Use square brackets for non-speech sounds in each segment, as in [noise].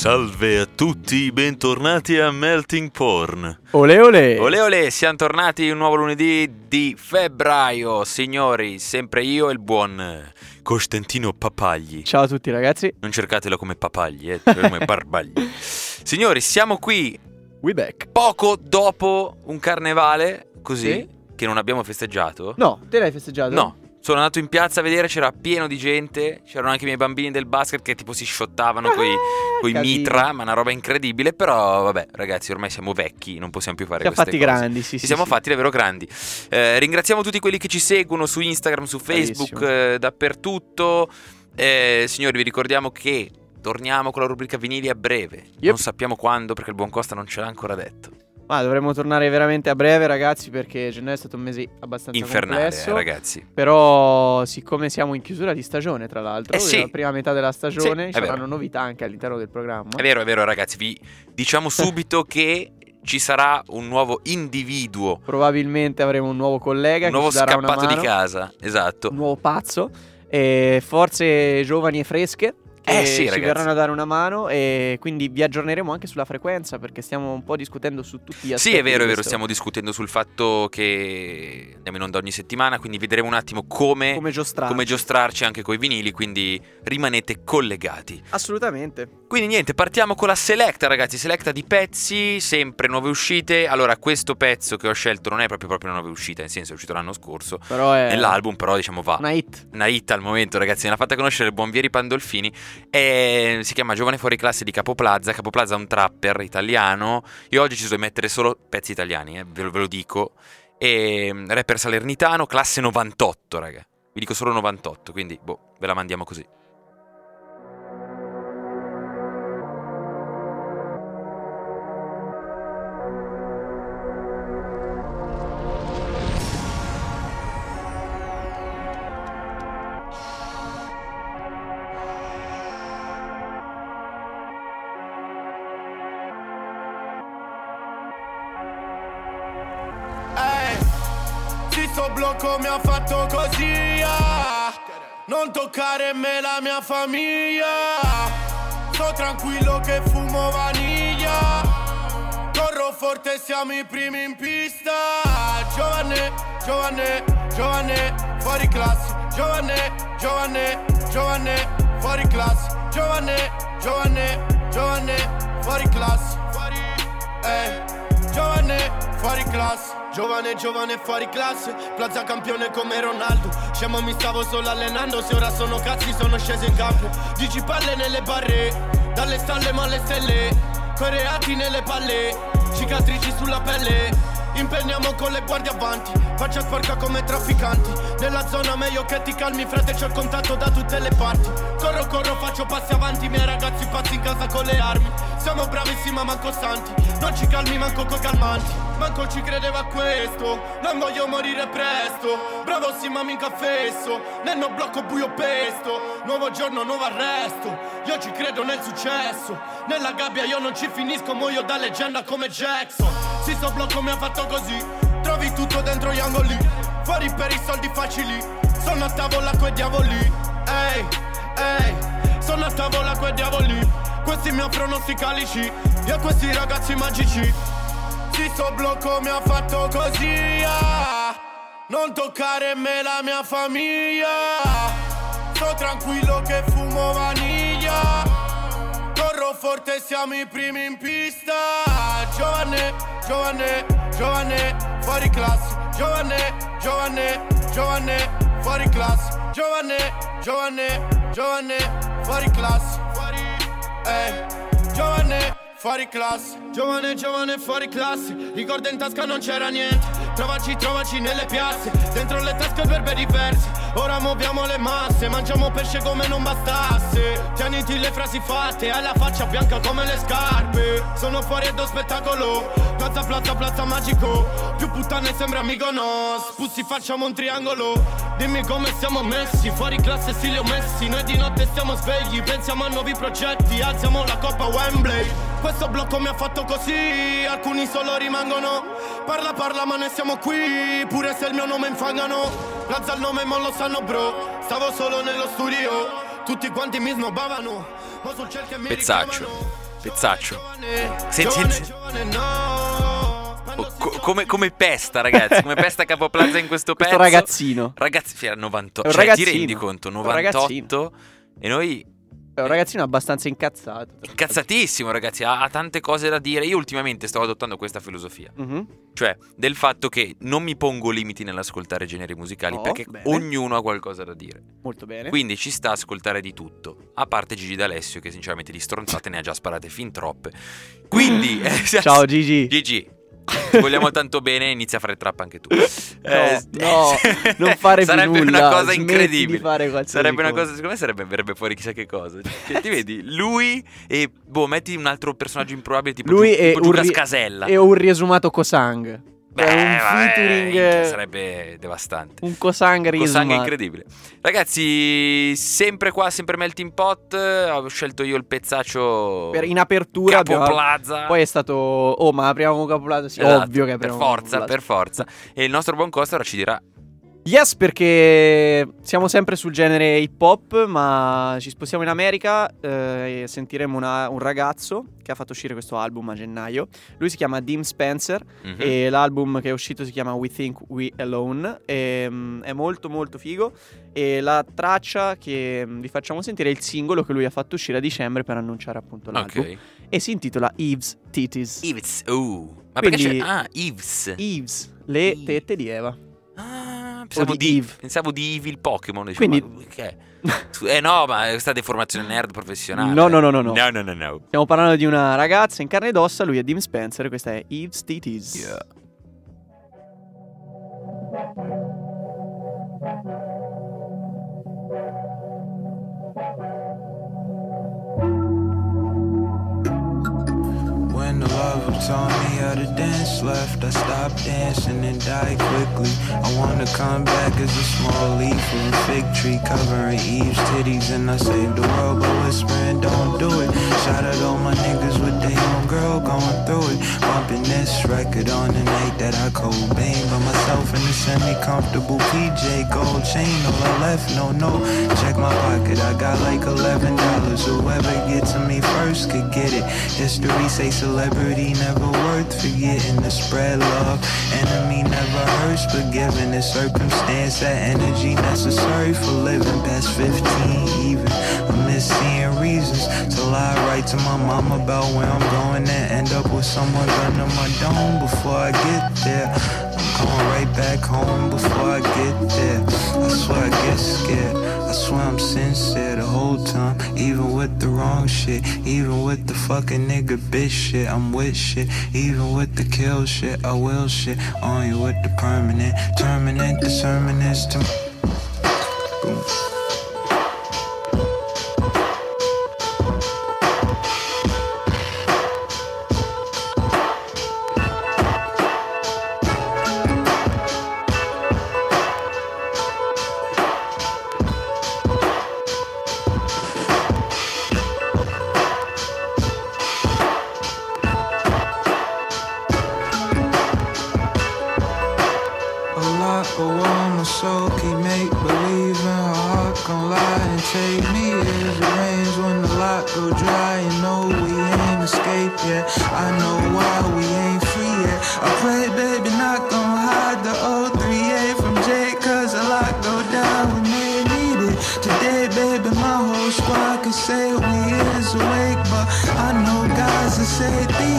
Salve a tutti, bentornati a Melting Porn. Ole ole. Ole ole, siamo tornati un nuovo lunedì di febbraio, signori, sempre io e il buon Costantino Papagli. Ciao a tutti ragazzi. Non cercatelo come Papagli, eh, come Barbagli. [laughs] Signori, siamo qui We back. poco dopo un carnevale, così, Sì. che non abbiamo festeggiato. No, te l'hai festeggiato? No, sono andato in piazza a vedere, c'era pieno di gente, c'erano anche i miei bambini del basket che tipo si shottavano coi, Ah, coi casino. mitra, ma una roba incredibile, però vabbè ragazzi ormai siamo vecchi, non possiamo più fare Siamo queste fatti cose. grandi, sì, Ci sì, siamo sì. fatti davvero grandi. Eh, ringraziamo tutti quelli che ci seguono su Instagram, su Facebook, eh, dappertutto. Eh, signori, vi ricordiamo che torniamo con la rubrica vinili a breve. Yep. Non sappiamo quando perché il buon Costa non ce l'ha ancora detto. Ma dovremmo tornare veramente a breve ragazzi perché gennaio è stato un mese abbastanza Infernale, complesso. ragazzi. Però siccome siamo in chiusura di stagione tra l'altro, Eh sì. la prima metà della stagione, Sì, ci saranno vero. novità anche all'interno del programma. È vero, è vero, ragazzi. Vi diciamo [laughs] subito che ci sarà un nuovo individuo, Probabilmente avremo un nuovo collega un nuovo scappato di mano, casa. Esatto. un nuovo pazzo e forze giovani e fresche che Eh sì, ci ragazzi. verranno a dare una mano e quindi vi aggiorneremo anche sulla frequenza perché stiamo un po' discutendo su tutti gli aspetti Sì, è vero, è vero. Stiamo discutendo sul fatto che andiamo in onda ogni settimana, quindi vedremo un attimo come, come giostrare. come giostrarci anche coi vinili, quindi rimanete collegati. Assolutamente. Quindi niente, partiamo con la selecta, ragazzi. Selecta di pezzi, sempre nuove uscite. Allora, questo pezzo che ho scelto non è proprio, proprio una nuova uscita, nel senso è uscito l'anno scorso. Però è Nell'album, però, diciamo, va. una hit. Una hit al momento, ragazzi. Me l'ha fatta conoscere il buon Vieri Pandolfini. E si chiama Giovane Fuori Classe di Capoplaza. Capoplaza è un trapper italiano. Io oggi ci sono mettere solo pezzi italiani, eh, ve, lo, ve lo dico. E mm, rapper salernitano, classe 98, raga. Vi dico solo 98, quindi boh, ve la mandiamo così. Blocco mi ha fatto così ah. Non toccare me la mia famiglia. Sto tranquillo che fumo vaniglia. Corro forte, siamo i primi in pista. Giovane, giovane, giovane, fuori classe Giovane, giovane, giovane, fuori classe Giovane, giovane, giovane, fuori classe Fuori, eh Giovane, fuori classe Giovane, giovane, fuori classe. Plaza campione come Ronaldo. Scemo mi stavo solo allenando. Se ora sono cazzi sono sceso in campo. Dici palle nelle barre. Dalle stalle ma alle stelle. Coreati nelle palle. Cicatrici sulla pelle. Impenniamo con le guardie avanti. Faccia sporca come trafficanti Nella zona meglio che ti calmi Frate c'ho il contatto da tutte le parti. Corro corro faccio passi avanti miei ragazzi pazzi in casa con le armi. Siamo bravissimi ma manco stanti Non ci calmi manco coi calmanti. Manco ci credeva questo Non voglio morire presto. Bravo sì ma mica fesso. Nel no blocco buio pesto. Nuovo giorno nuovo arresto. Io ci credo nel successo. Nella gabbia io non ci finisco Muoio da leggenda come Jackson. Si sto blocco mi ha fatto così. Trovi tutto dentro gli angoli Fuori per i soldi facili. Sono a tavola coi diavoli. Ehi, ehi. Sono a tavola coi diavoli. Questi mi offrono sti calici. Io questi ragazzi magici. Sì, sto blocco mi ha fatto così ah. Non toccare me la mia famiglia. Sto tranquillo che fumo vaniglia. Corro forte, siamo i primi in pista. Giovane, giovane, giovane, fuori classe. Giovane, giovane, giovane, fuori classe Giovane, giovane, giovane, fuori classe Fuori, eh, giovane Fuori classe, giovane, giovane, fuori classe Ricordo in tasca non c'era niente Trovaci, trovaci nelle piazze Dentro le tasche verbe diverse Ora muoviamo le masse, mangiamo pesce come non bastasse. Tieniti le frasi fatte, hai la faccia bianca come le scarpe. Sono fuori e do spettacolo, piazza, piazza, piazza magico. Più puttane sembra amico no, spussi facciamo un triangolo. Dimmi come siamo messi, fuori classe ho messi. Noi di notte stiamo svegli, pensiamo a nuovi progetti, alziamo la coppa Wembley. Questo blocco mi ha fatto così, alcuni solo rimangono. Parla, parla, ma noi siamo qui, pure se il mio nome infangano. Lazza il nome, ma lo sanno bro. Stavo solo nello studio, tutti quanti mi snobbavano. Ma sul ciel che mi Pezzaccio, pezzaccio. Giovane, Sen- giovane, sen- giovane, no. Spendo Oh, co- come, come pesta, ragazzi, come pesta Capoplaza in questo pezzo. Questo ragazzino. Ragazzi, era 98. È un Cioè, ti rendi conto? È un ragazzino. 98. E noi È un ragazzino abbastanza incazzato. Incazzatissimo, ragazzi, ha, ha tante cose da dire. Io ultimamente sto adottando questa filosofia, Mhm. cioè del fatto che non mi pongo limiti nell'ascoltare generi musicali Oh, perché bene. ognuno ha qualcosa da dire. Molto bene. Quindi ci sta a ascoltare di tutto, a parte Gigi D'Alessio che sinceramente di stronzate ne ha già sparate fin troppe. Quindi [laughs] eh, Ciao Gigi. Gigi, ti vogliamo tanto bene, inizia a fare trap anche tu. Eh, no, non fare più Sarebbe nulla, una cosa incredibile. sarebbe una cosa. cosa, secondo me sarebbe verrebbe fuori chissà che cosa. Cioè, ti vedi, lui e boh, metti un altro personaggio improbabile tipo, Lui Giu- e tipo Urri- Scasella. E un riesumato Cosang. Beh, un vabbè, featuring. sarebbe devastante. Un è riesumato. incredibile. Ragazzi, sempre qua, sempre Melting Pot. Ho scelto io il pezzaccio Per- in apertura Capo Plaza. Poi è stato Oh ma apriamo con Capoplaza Sì Esatto, ovvio che per apriamo con forza, per forza. E il nostro buon Costa ora ci dirà Yes perché siamo sempre sul genere hip hop Ma ci spostiamo in America eh, E sentiremo una- un ragazzo Che ha fatto uscire questo album a gennaio Lui si chiama Dim Spencer Mhm. E l'album che è uscito si chiama We Think We Alone e, mm, È molto molto figo E la traccia che mm, vi facciamo sentire È il singolo che lui ha fatto uscire a dicembre Per annunciare appunto l'album Ok. E si intitola Eve's Titties Yves. Uh. Ma perché Quindi- c'è Ah, Yves. Eve's, le Eve. tette di Eva Ah, pensavo di di, Eve. pensavo di Evil Pokémon. dicevo, Quindi- che? Eh no, ma è questa deformazione nerd professionale. No, no, no, no, no. No, no, no, no. Stiamo parlando di una ragazza in carne ed ossa, lui è Dim Spencer, questa è Eve's Titties. Yeah. When the lover taught me how to dance left, I stopped dancing and died quickly. I wanna come back as a small leaf of a fig tree covering Eve's titties, and I saved the world by whispering, "Don't do it." Shout out all my niggas with their own girl going through it. Bumping this record on the night that I Cobain by myself in a semi-comfortable PJ gold chain. All I left, no, no. Check my pocket, I got like eleven dollars. Whoever gets to me first could get it. History say celebrity never worth forgetting to spread love. Enemy never hurts, but given the circumstance, that energy necessary for living past 15 even. I miss seeing reasons to lie right to my mom about where I'm going and end up with someone under my dome before I get there. I'm going right back home before I get there. I swear I get scared. I swear I'm sincere the whole time, even with the wrong shit, even with the fucking nigga bitch shit. I'm with shit, even with the kill shit. I will shit on you with the permanent, terminate the sermon is to. Can say we is awake, but I know guys that say the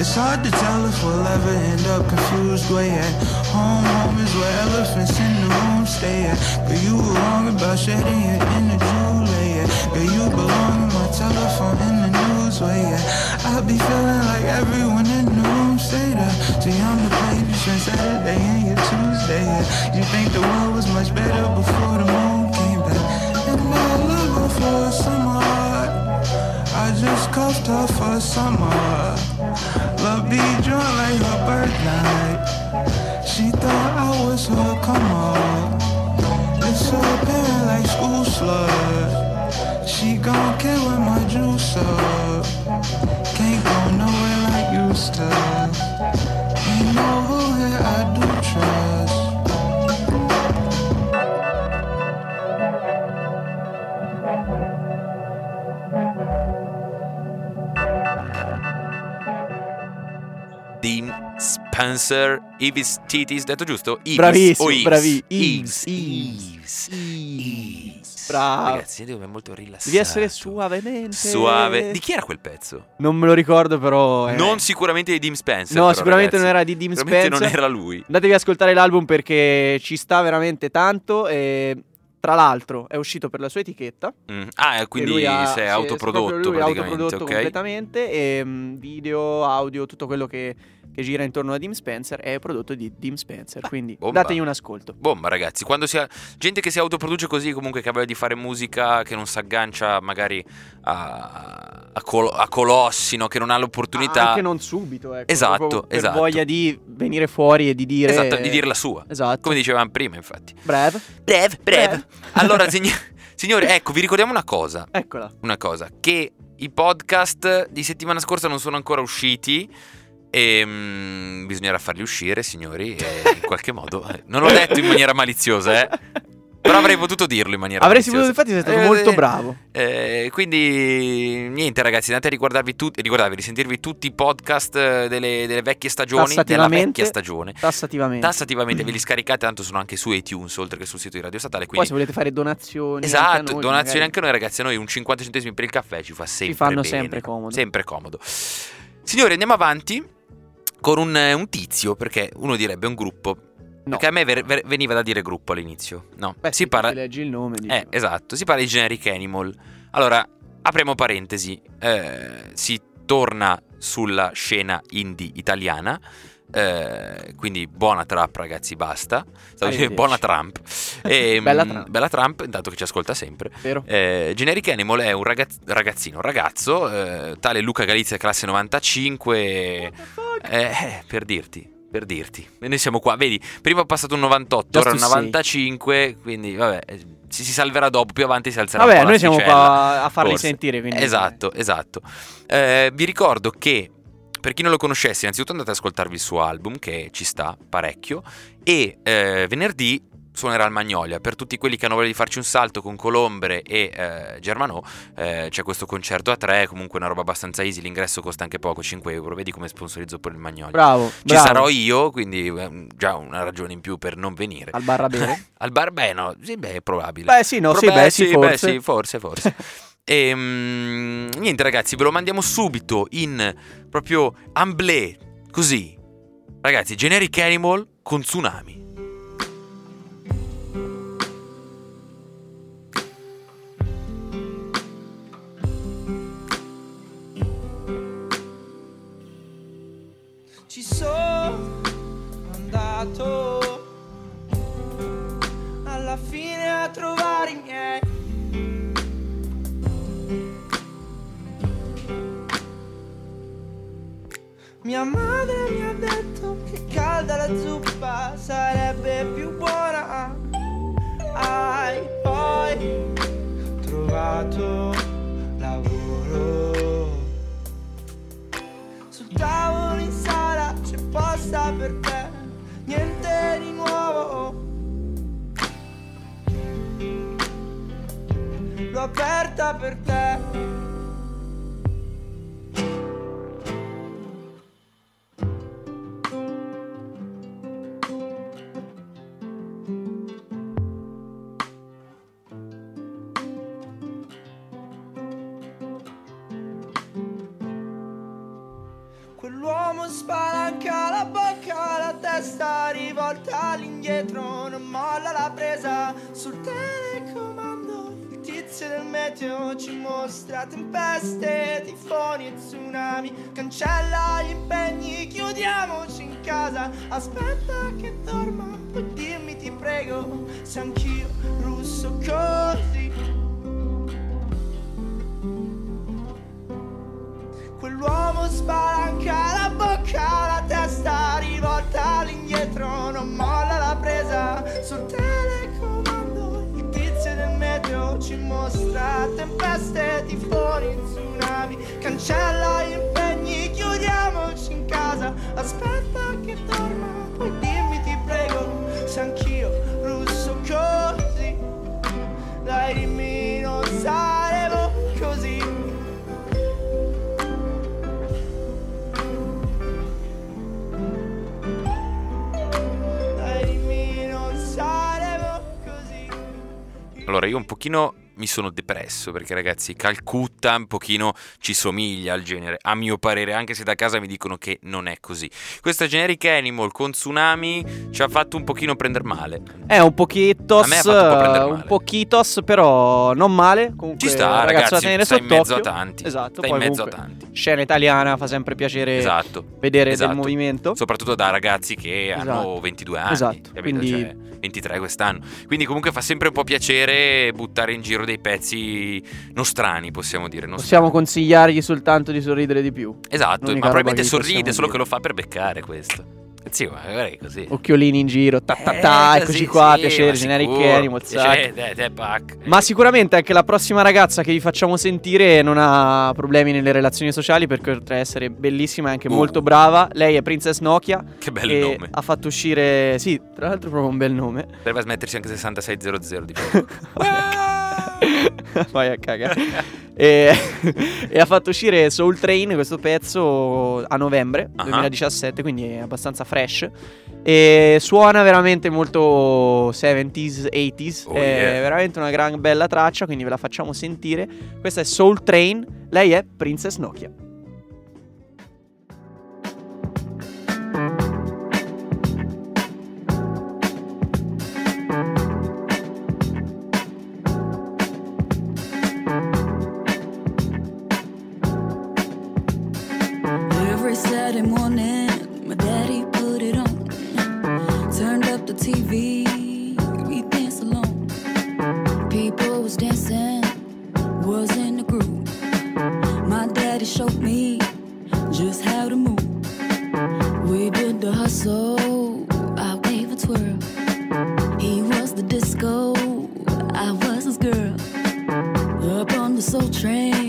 it's hard to tell if we'll ever end up confused way at Home, home is where elephants in the room stay at Girl, you were wrong about shedding your inner jewelry yeah. Girl, you belong in my telephone in the news way yeah. I be feeling like everyone in the room say that. See, I'm the play between Saturday and your Tuesday. Yeah. You think the world was much better before the moon came back? And I her for a summer. I just cost her for summer. Love be drunk like her birthnight. She thought I was her come up. It's so apparent like school slut. She gon' kill with my juice up. Can't go nowhere like used to. Ain't no who here I do trust. Spencer, Eves Titis, detto giusto? Eves Bravissimo, o Eves? bravi- Eves, Eves, Eves, Eves. Bravo. Ragazzi, devo molto rilassato. Devi essere suavemente Suave. Di chi era quel pezzo? Non me lo ricordo però eh. Non sicuramente di Dean Spencer. No, però, sicuramente ragazzi. non era di Sicuramente Spencer. non era lui. Andatevi ad ascoltare l'album perché ci sta veramente tanto e tra l'altro è uscito per la sua etichetta. Mm. Ah, quindi lui ha- si è autoprodotto lui è praticamente, autoprodotto ok? completamente e mm, video, audio, tutto quello che, che gira intorno a Dean Spencer è prodotto di Dean Spencer, quindi bomba. dategli un ascolto. Bomba ragazzi, quando si ha gente che si autoproduce così comunque che ha voglia di fare musica, che non si aggancia magari a, a, col- a colossi, no? che non ha l'opportunità Anche non subito, ecco. Esatto, esatto. voglia di venire fuori e di dire Esatto, di dire la sua. Esatto. Come dicevamo prima infatti. Breve. Breve, breve. [laughs] Allora sign- signori, ecco, vi ricordiamo una cosa. Eccola. Una cosa, che i podcast di settimana scorsa non sono ancora usciti. E mm, bisognerà farli uscire, signori, e in qualche modo. eh, Non l'ho detto in maniera maliziosa, eh. Però avrei potuto dirlo in maniera Avresti potuto, infatti, sei stato Eh, molto eh, bravo. eh, quindi niente ragazzi, andate a ricordarvi tutti, ricordarvi, risentirvi tutti i podcast eh, delle, delle vecchie stagioni, della vecchia stagione. Tassativamente. Tassativamente [clears throat] ve li scaricate, tanto sono anche su iTunes oltre che sul sito di Radio Statale. Poi Quindi se volete fare donazioni. Esatto, anche noi, donazioni magari. anche a noi ragazzi, a noi un 50 centesimi per il caffè ci fa sempre fanno bene. sempre comodo. Sempre comodo. Signori, andiamo avanti con un, eh, un tizio, perché uno direbbe un gruppo. No. Perché a me ver- ver- veniva da dire gruppo all'inizio. No, Beh, si parla... leggi il nome. dici, Eh, esatto, si parla di Generic Animal. Allora, apriamo parentesi. eh, si torna sulla scena indie italiana. Eh, quindi buona trap, ragazzi, basta. Stavo dicendo buona Trump. E, [laughs] Bella mm, Trump. Bella Trump, intanto che ci ascolta sempre. Eh, Generic Animal è un ragazz- ragazzino, un ragazzo, eh, tale Luca Galizia, classe 95. eh, eh, per dirti, per dirti. E noi siamo qua, vedi, prima ho passato un 98, Just ora un to say. 95, quindi vabbè, eh, ci si salverà dopo, più avanti si alzerà Vabbè, un po' noi siamo qua a farli forse. sentire. Quindi... Esatto, esatto. Eh, vi ricordo che per chi non lo conoscesse, innanzitutto andate ad ascoltarvi il suo album, che ci sta parecchio, e eh, venerdì suonerà al Magnolia. Per tutti quelli che hanno voglia di farci un salto con Colombre e eh, Germanò, eh, c'è questo concerto a tre, comunque una roba abbastanza easy, l'ingresso costa anche poco, 5 euro, vedi come sponsorizzo pure il Magnolia. Bravo. Ci bravo. sarò io, quindi eh, già una ragione in più per non venire. Al bar a bere? [laughs] Al bar, beh, no, sì, beh, è probabile. Beh, sì, no, Pro- sì, beh, sì, beh, forse. sì, forse, forse. [laughs] E mm, niente, ragazzi, ve lo mandiamo subito in proprio amblè, così. Ragazzi, Generic Animal con Tsunami. Ci sono andato Mia Cancella gli impegni, chiudiamoci in casa. Aspetta che dorma, poi dimmi ti prego se anch'io russo così. Quell'uomo spalanca la bocca, la testa rivolta all'indietro, non molla la presa sul telecomando. Il tizio del meteo ci mostra tempeste, tifoni, tsunami. Cancella gli impegni, in casa. Aspetta che dorma, poi dimmi ti prego se anch'io russo così. Dai non saremo così. Dai dimmi non saremo così. Allora, io un pochino mi sono depresso perché ragazzi, Calcutta un pochino ci somiglia al genere, a mio parere, anche se da casa mi dicono che non è così. Questa Generic Animal con Tsunami ci ha fatto un pochino prendere male. È un pochettos, A me ha fatto un po' eh, male. un pochitos, però non male. Comunque, Ci sta, ragazzo ragazzi, da tenere sta in mezzo a tanti. Esatto, sta in mezzo a tanti. Scena italiana fa sempre piacere Esatto. vedere Esatto. del movimento. Soprattutto da ragazzi che hanno Esatto. 22 anni, Esatto, capito? quindi- Cioè, 23 quest'anno. Quindi comunque fa sempre un po' piacere buttare in giro dei pezzi nostrani, possiamo dire. nostrani. Possiamo consigliargli soltanto di sorridere di più. Esatto, ma probabilmente sorride, solo dire. che lo fa per beccare questo. Sì, ma è così. Occhiolini in giro, ta ta ta, Eh, eccoci sì, qua, sì, piacere, generic animal, eh, eh. Ma sicuramente anche la prossima ragazza che vi facciamo sentire non ha problemi nelle relazioni sociali perché oltre a essere bellissima è anche Uh. molto brava. Lei è Princess Nokia Che bel nome. ha fatto uscire, sì, tra l'altro proprio un bel nome. Dovrebbe smetterci anche 6600 di [laughs] fianco. [laughs] Vai a cagare. e, e ha fatto uscire Soul Train, questo pezzo, a novembre Ah. 2017, quindi è abbastanza fresh. E suona veramente molto 70s, 80s. Oh, è yeah. veramente una gran bella traccia, quindi ve la facciamo sentire. Questa è Soul Train, lei è Princess Nokia. Daddy showed me just how to move. We did the hustle, I gave a twirl. He was the disco, I was his girl. Up on the soul train,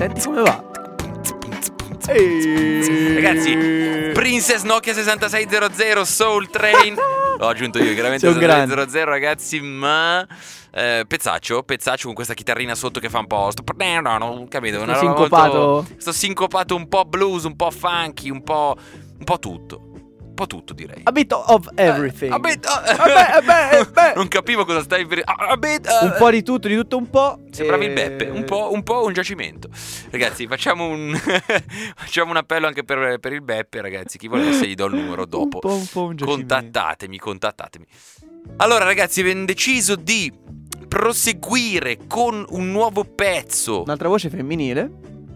Senti come va. Ehi. Ragazzi, Princess Nokia 6600 Soul Train. L'ho aggiunto io, chiaramente Sei un grande. 6600 ragazzi, ma eh, pezzaccio, pezzaccio con questa chitarrina sotto che fa un po' sto capito, una roba sincopato. molto- sto sincopato un po' blues, un po' funky, un po' un po' tutto. Po' tutto direi. A bit of everything. A bit- Vabbè, vabbè, vabbè. Non capivo cosa stai per a bit- Un po' di tutto, di tutto un po'. Sembravi il e- Beppe, un po', un po' un giacimento. Ragazzi, facciamo un, [laughs] facciamo un appello anche per, per il Beppe, ragazzi. Chi volesse gli do il numero dopo. Un po', un po' un giacimento. Contattatemi, contattatemi. Allora, ragazzi, abbiamo deciso di proseguire con un nuovo pezzo. Un'altra voce femminile.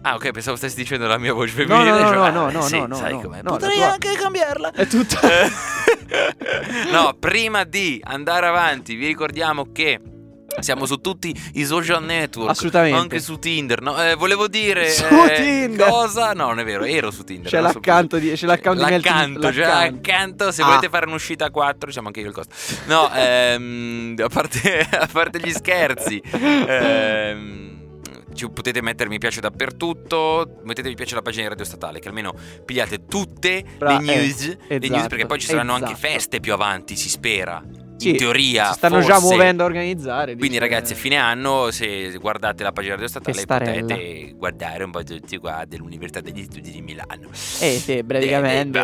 Ah, ok, pensavo stessi dicendo la mia voce femminile. no, no, cioè, no, ah, no, eh, no, sì, no, no, sai no. com'è. No, Potrei tua- anche cambiarla. È tutta. [laughs] no, prima di andare avanti, vi ricordiamo che siamo su tutti i social network. Assolutamente. Anche su Tinder. No, eh, volevo dire. Su eh, Tinder. Cosa? No, non è vero, ero su Tinder. C'è l'accanto di- c'è di Melting- L'accanto, già l'accanto. accanto. Se Ah. volete fare un'uscita a 4, diciamo anche io il costo. No, ehm, a, parte, [laughs] a parte gli scherzi. [laughs] ehm, ci potete mettere mi piace dappertutto. Mettete mi piace alla pagina di Radio Statale, che almeno pigliate tutte Bra- le news. eh, le news esatto, perché poi ci saranno anche esatto. feste più avanti, si spera. Sì, in teoria. Si stanno già forse. muovendo a organizzare. Quindi, dice- ragazzi, a fine anno, se guardate la pagina radio statale, Festarella. potete guardare un po' tutti qua dell'Università degli Studi di Milano. Eh, sì, praticamente.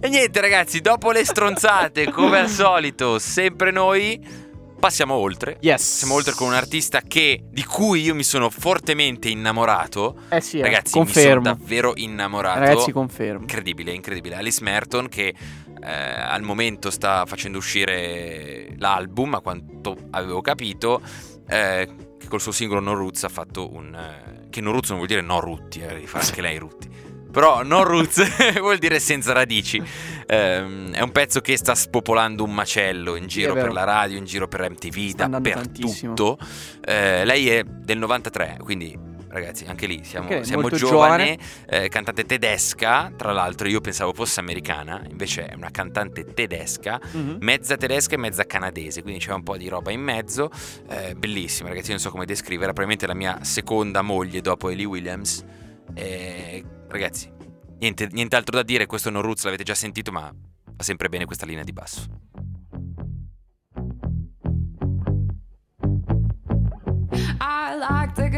E niente, ragazzi, dopo le stronzate, come al solito, sempre noi passiamo oltre. Yes. Siamo oltre con un artista che, di cui io mi sono fortemente innamorato. Eh sì, eh, Ragazzi, confermo. mi sono davvero innamorato. Ragazzi, confermo. Incredibile, incredibile. Alice Merton che eh, al momento sta facendo uscire l'album, a quanto avevo capito, eh, che col suo singolo No Roots ha fatto un... eh, che No Roots non vuol dire no rutti, eh, fa anche lei rutti. Però No Roots [laughs] vuol dire senza radici. Ehm, è un pezzo che sta spopolando un macello in giro per la radio, in giro per MTV, Sta dappertutto. Eh, lei è del 93, quindi ragazzi, anche lì siamo, Ok, siamo molto giovane, eh, cantante tedesca, tra l'altro io pensavo fosse americana, invece è una cantante tedesca, Mhm. mezza tedesca e mezza canadese, quindi c'è un po' di roba in mezzo, eh, bellissima ragazzi, io non so come descriverla, probabilmente la mia seconda moglie dopo Ellie Williams, Eh, ragazzi, niente, nient'altro da dire, questo No Roots l'avete già sentito, ma va sempre bene questa linea di basso. I like holes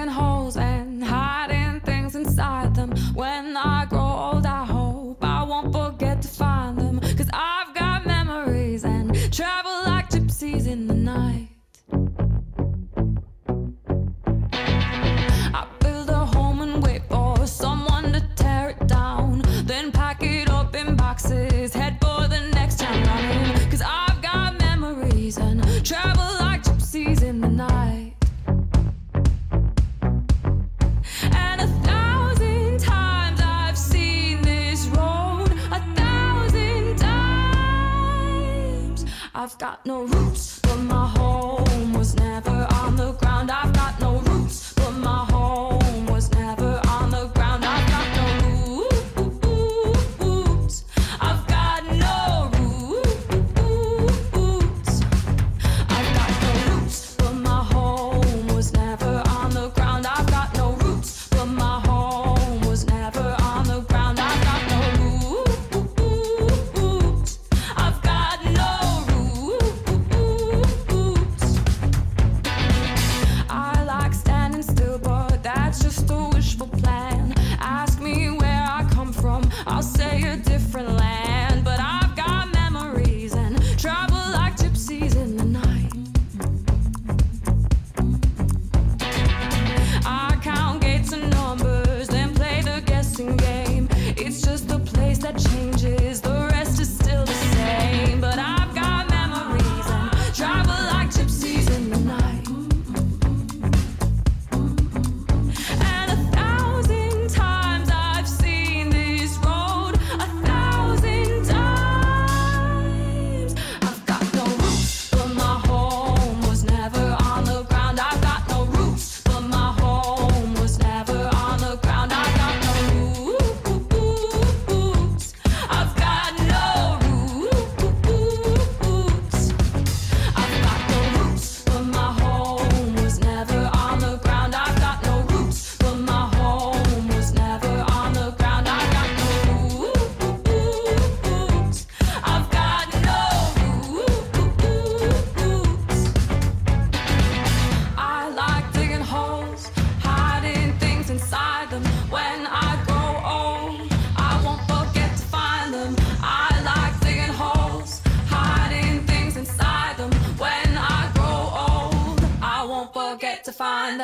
got no roots,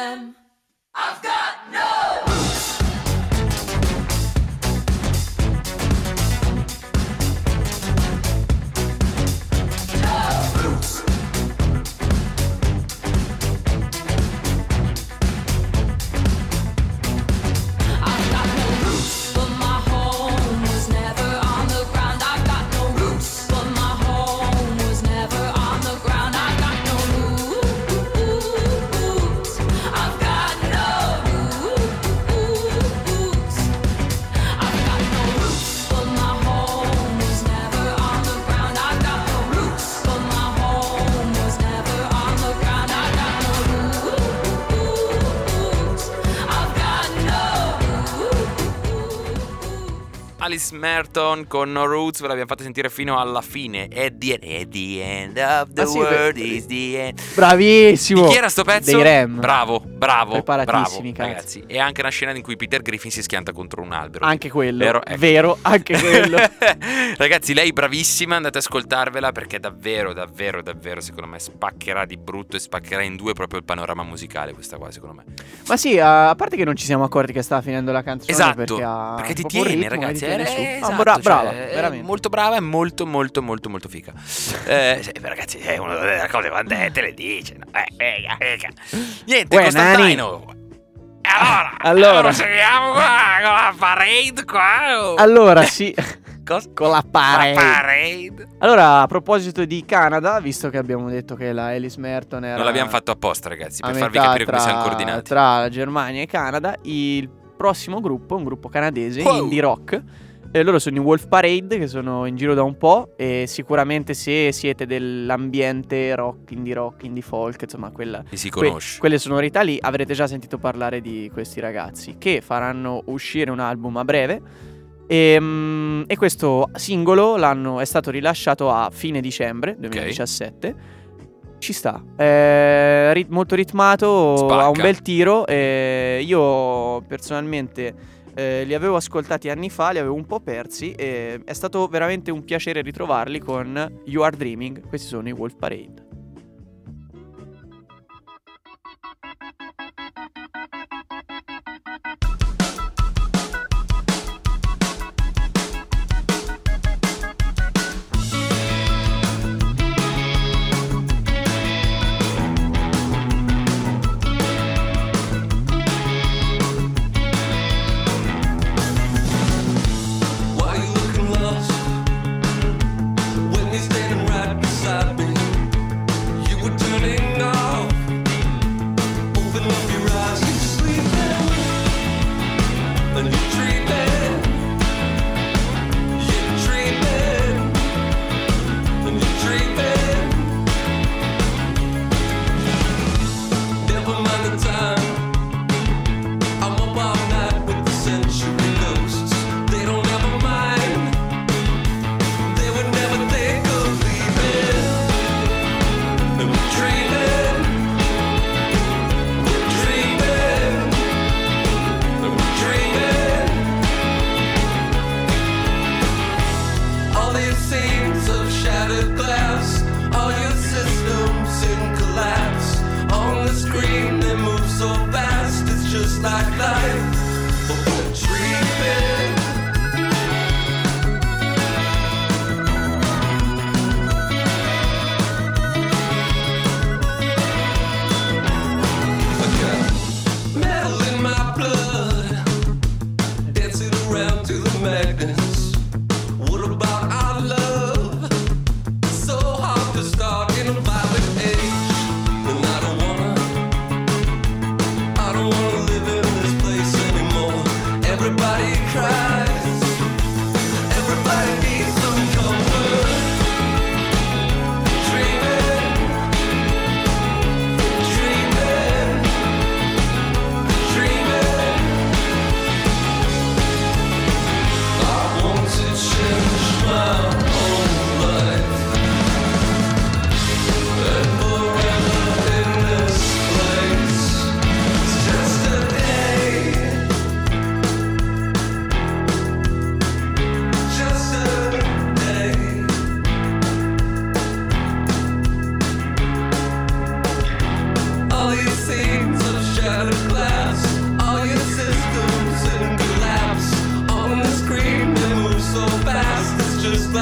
them. Merton con No Roots ve l'abbiamo fatta sentire fino alla fine. At the, at the end of the Ah, sì, world is the end. Bravissimo! Di chi era sto pezzo? Dei Rem. Bravo, bravo, bravo, ragazzi. E anche una scena in cui Peter Griffin si schianta contro un albero. Anche quello. Vero? Ecco. Vero, anche quello. [laughs] Ragazzi, lei bravissima, andate ad ascoltarvela perché davvero, davvero, davvero, secondo me spaccherà di brutto e spaccherà in due proprio il panorama musicale questa qua, secondo me. Ma sì, a parte che non ci siamo accorti che stava finendo la canzone Esatto, perché, perché ti tiene, ritmo, ragazzi. tiene eh. Ah, esatto, bra- cioè, brava, è veramente. Molto brava e molto, molto, molto, molto, figa. [laughs] Eh, sì, ragazzi, è una delle cose quando te le dice. No? Eh, ega, ega. Niente, Uè, Costantino. Allora, [laughs] Allora. allora, seguiamo qua con la parade qua. oh. Allora, [laughs] sì. Cosa? Con la parade. La parade. Allora, a proposito di Canada, visto che abbiamo detto che la Alice Merton era Non l'abbiamo fatto apposta, ragazzi, per farvi capire come tra- siamo coordinati. Tra la Germania e Canada, il prossimo gruppo, un gruppo canadese, Wow. indie rock. E loro sono i Wolf Parade, che sono in giro da un po'. E sicuramente se siete dell'ambiente rock, indie rock, indie folk, insomma, quella, si que- quelle sonorità lì, avrete già sentito parlare di questi ragazzi che faranno uscire un album a breve. E, mm, e questo singolo l'hanno- è stato rilasciato a fine dicembre 2017. Ci sta, è rit- molto ritmato, Spacca. ha un bel tiro. e io personalmente eh, li avevo ascoltati anni fa, li avevo un po' persi e è stato veramente un piacere ritrovarli con You Are Dreaming. Questi sono i Wolf Parade. Like life.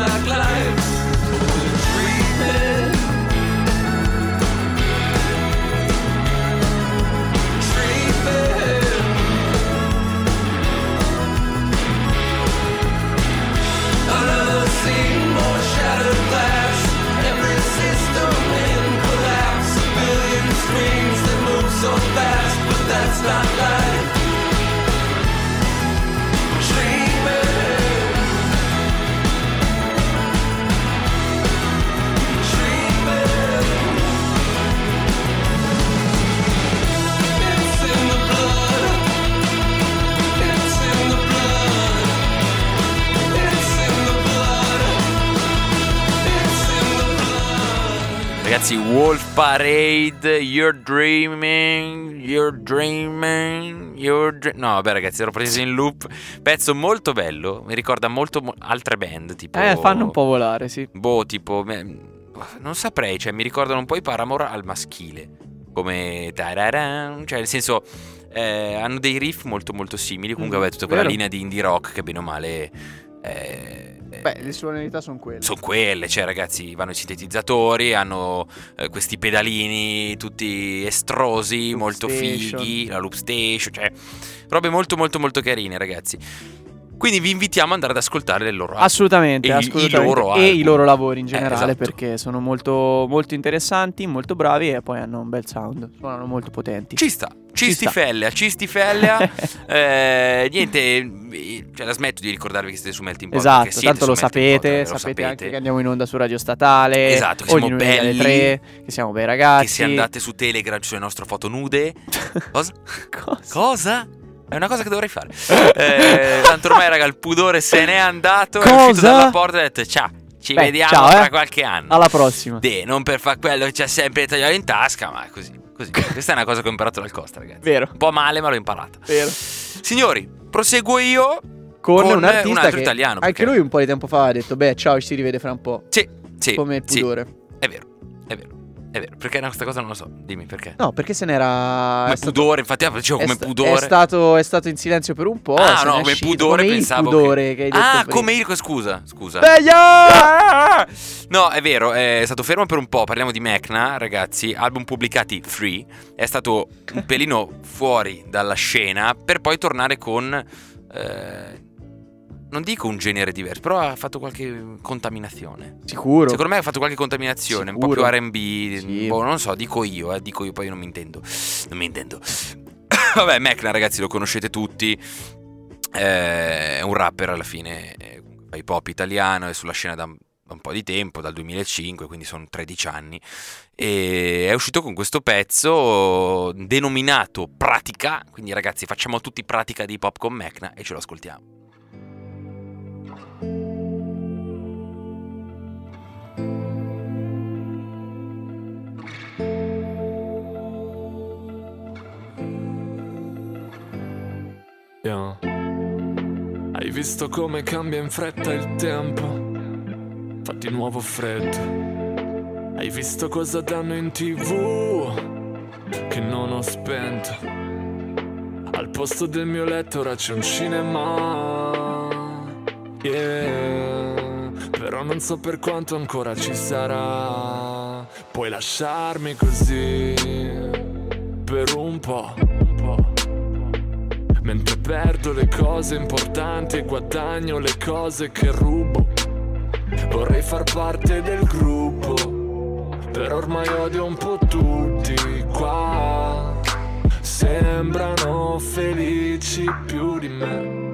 aclarar. Parade, You're Dreaming, You're Dreaming, You're Dre- No, vabbè ragazzi, ero preso in loop. Pezzo molto bello, mi ricorda molto mo- altre band, tipo... Eh, fanno un po' volare, sì. Boh, tipo... Non saprei, cioè mi ricordano un po' i Paramore al maschile. Come... tararan, Cioè, nel senso... eh, hanno dei riff molto molto simili. Comunque, Mm, vabbè, tutta quella vero. linea di indie rock che bene o male... eh, Beh, le sonorità sono quelle. sono quelle, cioè ragazzi, vanno i sintetizzatori, hanno eh, questi pedalini tutti estrosi, Loop molto station. fighi, la loop station, cioè robe molto molto molto carine, ragazzi. Quindi vi invitiamo ad andare ad ascoltare le loro. Assolutamente, E i- assolutamente. i loro e i loro lavori in Eh, generale esatto. perché sono molto, molto interessanti, molto bravi e poi hanno un bel sound, suonano molto potenti. Ci sta, Ci sta. Cistifellea, Cistifellea. [laughs] eh, niente, eh, cioè la smetto di ricordarvi che siete su Melting Pot. Esatto, tanto lo Melting Pot, sapete, eh, lo sapete, anche che andiamo in onda su Radio Statale, Esatto, che siamo belli. tre, che siamo bei ragazzi. Che se andate su Telegram sulle nostre foto nude. [laughs] Cosa? Cosa? Cosa? È una cosa che dovrei fare. Eh, tanto ormai, raga, il pudore se n'è andato. È Cosa? uscito dalla porta e ha detto ciao. Ci Beh, vediamo ciao, tra eh. qualche anno. Alla prossima. De, non per fare quello che c'è sempre il tagliare in tasca, ma è così. così. [laughs] Questa è una cosa che ho imparato dal Costa, ragazzi. Vero, Un po' male, ma l'ho imparata. vero. Signori, proseguo io. Con, Con un artista un altro italiano, anche perché- lui un po' di tempo fa ha detto "Beh, ciao, ci si rivede fra un po'". Sì, sì. Come il sì. pudore. È vero, è vero, è vero. Perché no, questa cosa non lo so. Dimmi perché. No, perché se n'era Come è stato- pudore, infatti, ah, dicevo come sta- pudore. È stato, è stato in silenzio per un po'. Ah, no, come pudore come pensavo. pudore che... che, hai detto Ah, come il. Scusa, scusa. Sveglio! [laughs] No, è vero, è stato fermo per un po'. Parliamo di Mecna, ragazzi. Album pubblicati free. È stato un pelino [laughs] fuori dalla scena per poi tornare con. eh, non dico un genere diverso, però ha fatto qualche contaminazione. Sicuro. Secondo me ha fatto qualche contaminazione, un po' Sicuro. più RB. Sì. boh, non so, dico io, eh, dico io, poi non mi intendo. Non mi intendo. [coughs] Vabbè, Mecna, ragazzi, lo conoscete tutti. Eh, È un rapper alla fine, hip hop italiano, è sulla scena da da un po' di tempo, dal 2005, quindi sono 13 anni. E è uscito con questo pezzo denominato Pratica. Quindi, ragazzi, facciamo tutti pratica di hip hop con Mecna e ce lo ascoltiamo. Yeah. Hai visto come cambia in fretta il tempo? Fa di nuovo freddo. Hai visto cosa danno in tv? Che non ho spento. Al posto del mio letto ora c'è un cinema. Yeah. Però non so per quanto ancora ci sarà. Puoi lasciarmi così. Per un po'. Mentre perdo le cose importanti e guadagno le cose che rubo. Vorrei far parte del gruppo, però ormai odio un po' tutti qua. Sembrano felici più di me.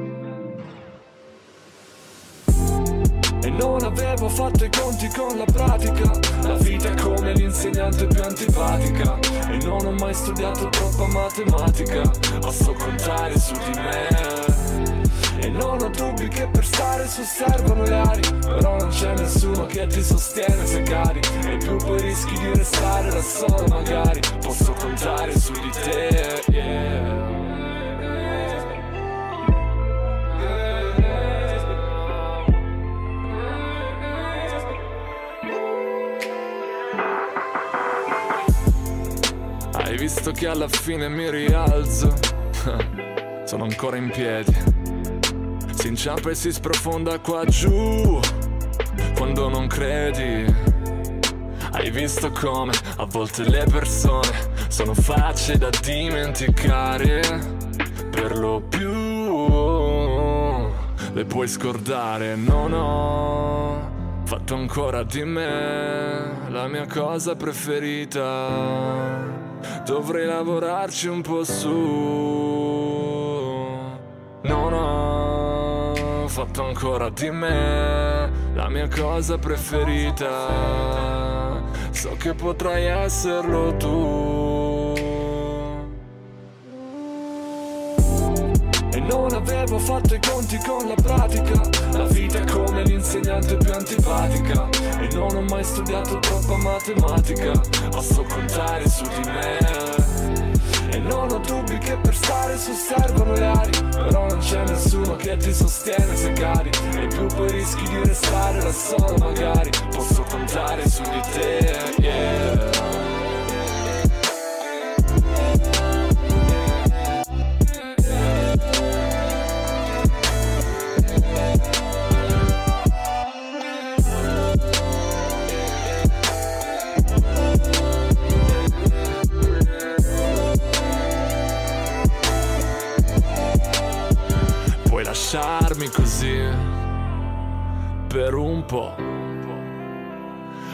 E non avevo fatto i conti con la pratica. La vita è come l'insegnante più antipatica. E non ho mai studiato troppa matematica. Ma so contare su di me. E non ho dubbi che per stare su servono le ali Però non c'è nessuno che ti sostiene se cadi. E più poi rischi di restare da solo magari. Posso contare su di te yeah. Visto che alla fine mi rialzo? [laughs] Sono ancora in piedi. Si inciampa e si sprofonda qua giù. Quando non credi. Hai visto come a volte le persone sono facce da dimenticare. Per lo più le puoi scordare. Non ho fatto ancora di me la mia cosa preferita. Dovrei lavorarci un po' su. Non ho fatto ancora di me la mia cosa preferita. So che potrai esserlo tu. Fatto i conti con la pratica. La vita è come l'insegnante più antipatica. E non ho mai studiato troppa matematica. Ma so contare su di me. E non ho dubbi che per stare su servono le ali. Però non c'è nessuno che ti sostiene se cadi. E più poi rischi di restare da solo magari. Posso contare su di te, yeah lasciarmi così per un po'.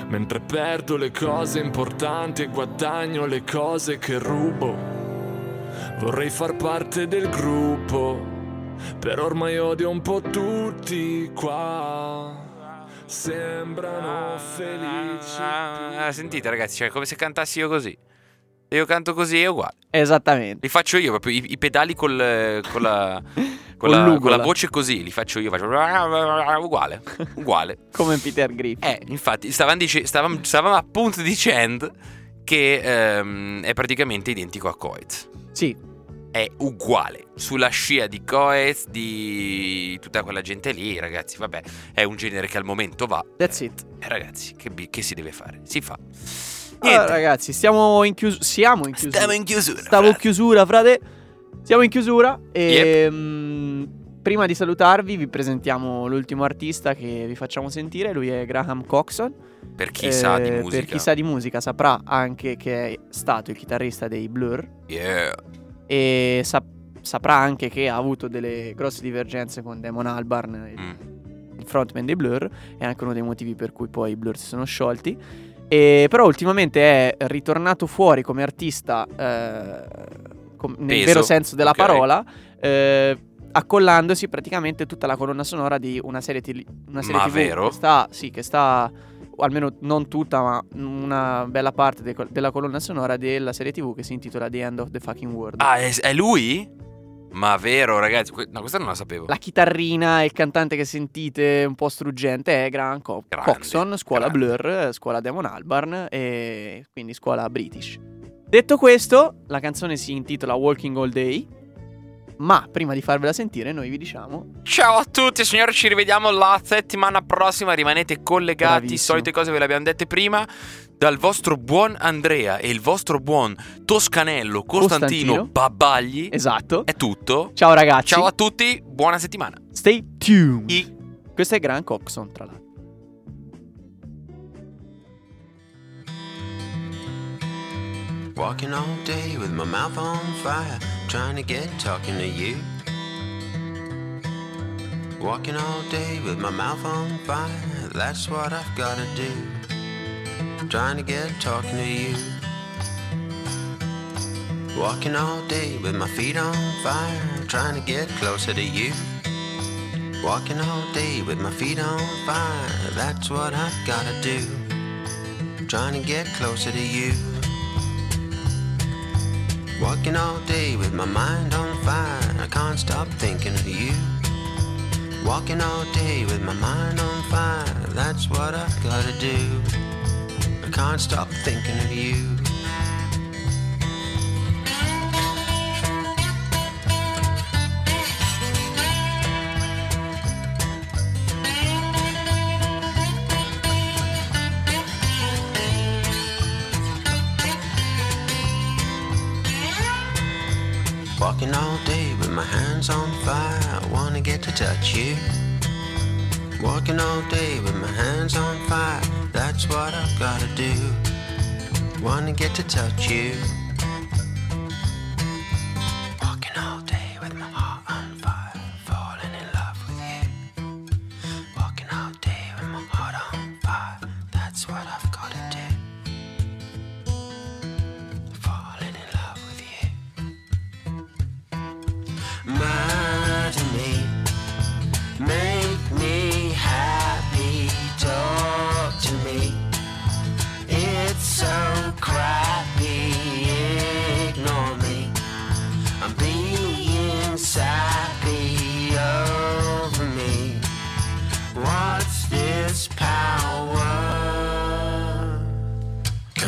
Mentre perdo le cose importanti e guadagno le cose che rubo. Vorrei far parte del gruppo, però ormai odio un po' tutti qua. Sembrano felici. Ah, sentite ragazzi, cioè, come se cantassi io così. Io canto così è uguale. Esattamente. Li faccio io proprio, i, i pedali col, con, la, [laughs] con, la, con la voce così, li faccio io, faccio [laughs] uguale, uguale. [laughs] Come Peter Griffin. Eh, infatti, stavamo, dice- stavamo, stavamo appunto dicendo che ehm, è praticamente identico a Coez. Sì. È uguale, sulla scia di Coez, di tutta quella gente lì, ragazzi, vabbè, è un genere che al momento va. That's it. Eh, ragazzi, che, che si deve fare? Si fa. Allora, Niente. ragazzi, stiamo in chiusura. Siamo in chiusura. Stiamo in chiusura, Stavo in chiusura, frate. Siamo in chiusura. E Yep. mm, prima di salutarvi, vi presentiamo l'ultimo artista che vi facciamo sentire. Lui è Graham Coxon. Per chi sa di Eh, musica. Per chi sa di musica, saprà anche che è stato il chitarrista dei Blur. Yeah. E sap- saprà anche che ha avuto delle grosse divergenze con Damon Albarn, il, Mm. il frontman dei Blur. È anche uno dei motivi per cui poi i Blur si sono sciolti. E però ultimamente è ritornato fuori come artista eh, com- nel Peso, vero senso della ok. parola, eh, accollandosi praticamente tutta la colonna sonora di una serie, tele- una serie Ma TV vero? che sta, sì, che sta, o almeno non tutta, ma una bella parte de- della colonna sonora della serie TV che si intitola The End of the Fucking World. Ah, è, è lui? Ma vero, ragazzi. que- No, questa non la sapevo. La chitarrina e il cantante che sentite un po' struggente è Graham Co- Grande, Coxon, scuola grande. Blur, scuola Damon Albarn e quindi scuola British. Detto questo, la canzone si intitola Walking All Day, ma prima di farvela sentire noi vi diciamo Ciao a tutti, signori. Ci rivediamo la settimana prossima. Rimanete collegati. Bravissimo. Solite cose ve le abbiamo dette prima. Dal vostro buon Andrea e il vostro buon Toscanello Costantino, Costantino. Babbagli. esatto. È tutto. Ciao ragazzi, Ciao a tutti, buona settimana. stay tuned. I- Questo è Graham Coxon, tra l'altro. Walking all day with my mouth on fire, trying to get talking to you. Walking all day with my mouth on fire, that's what I've gotta do. Trying to get talking to you. Walking all day with my feet on fire, trying to get closer to you. Walking all day with my feet on fire, that's what I've gotta do. Trying to get closer to you. Walking all day with my mind on fire, I can't stop thinking of you. Walking all day with my mind on fire, that's what I've gotta do. Can't stop thinking of you. Walking all day with my hands on fire, I wanna get to touch you. Walking all day with my hands on fire, that's what I've gotta do. Wanna get to touch you.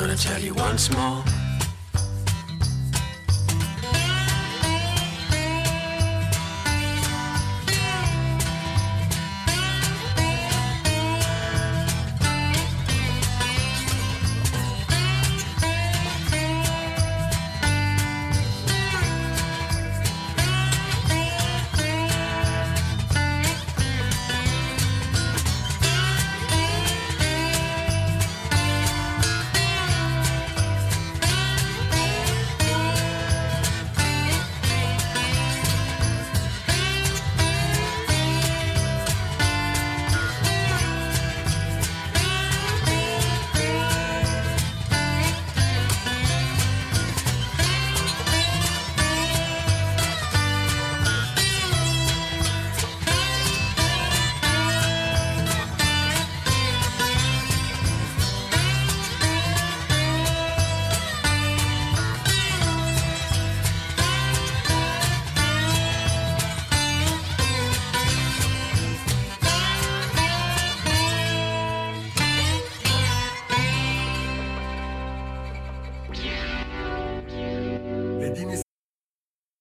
gonna tell you once more.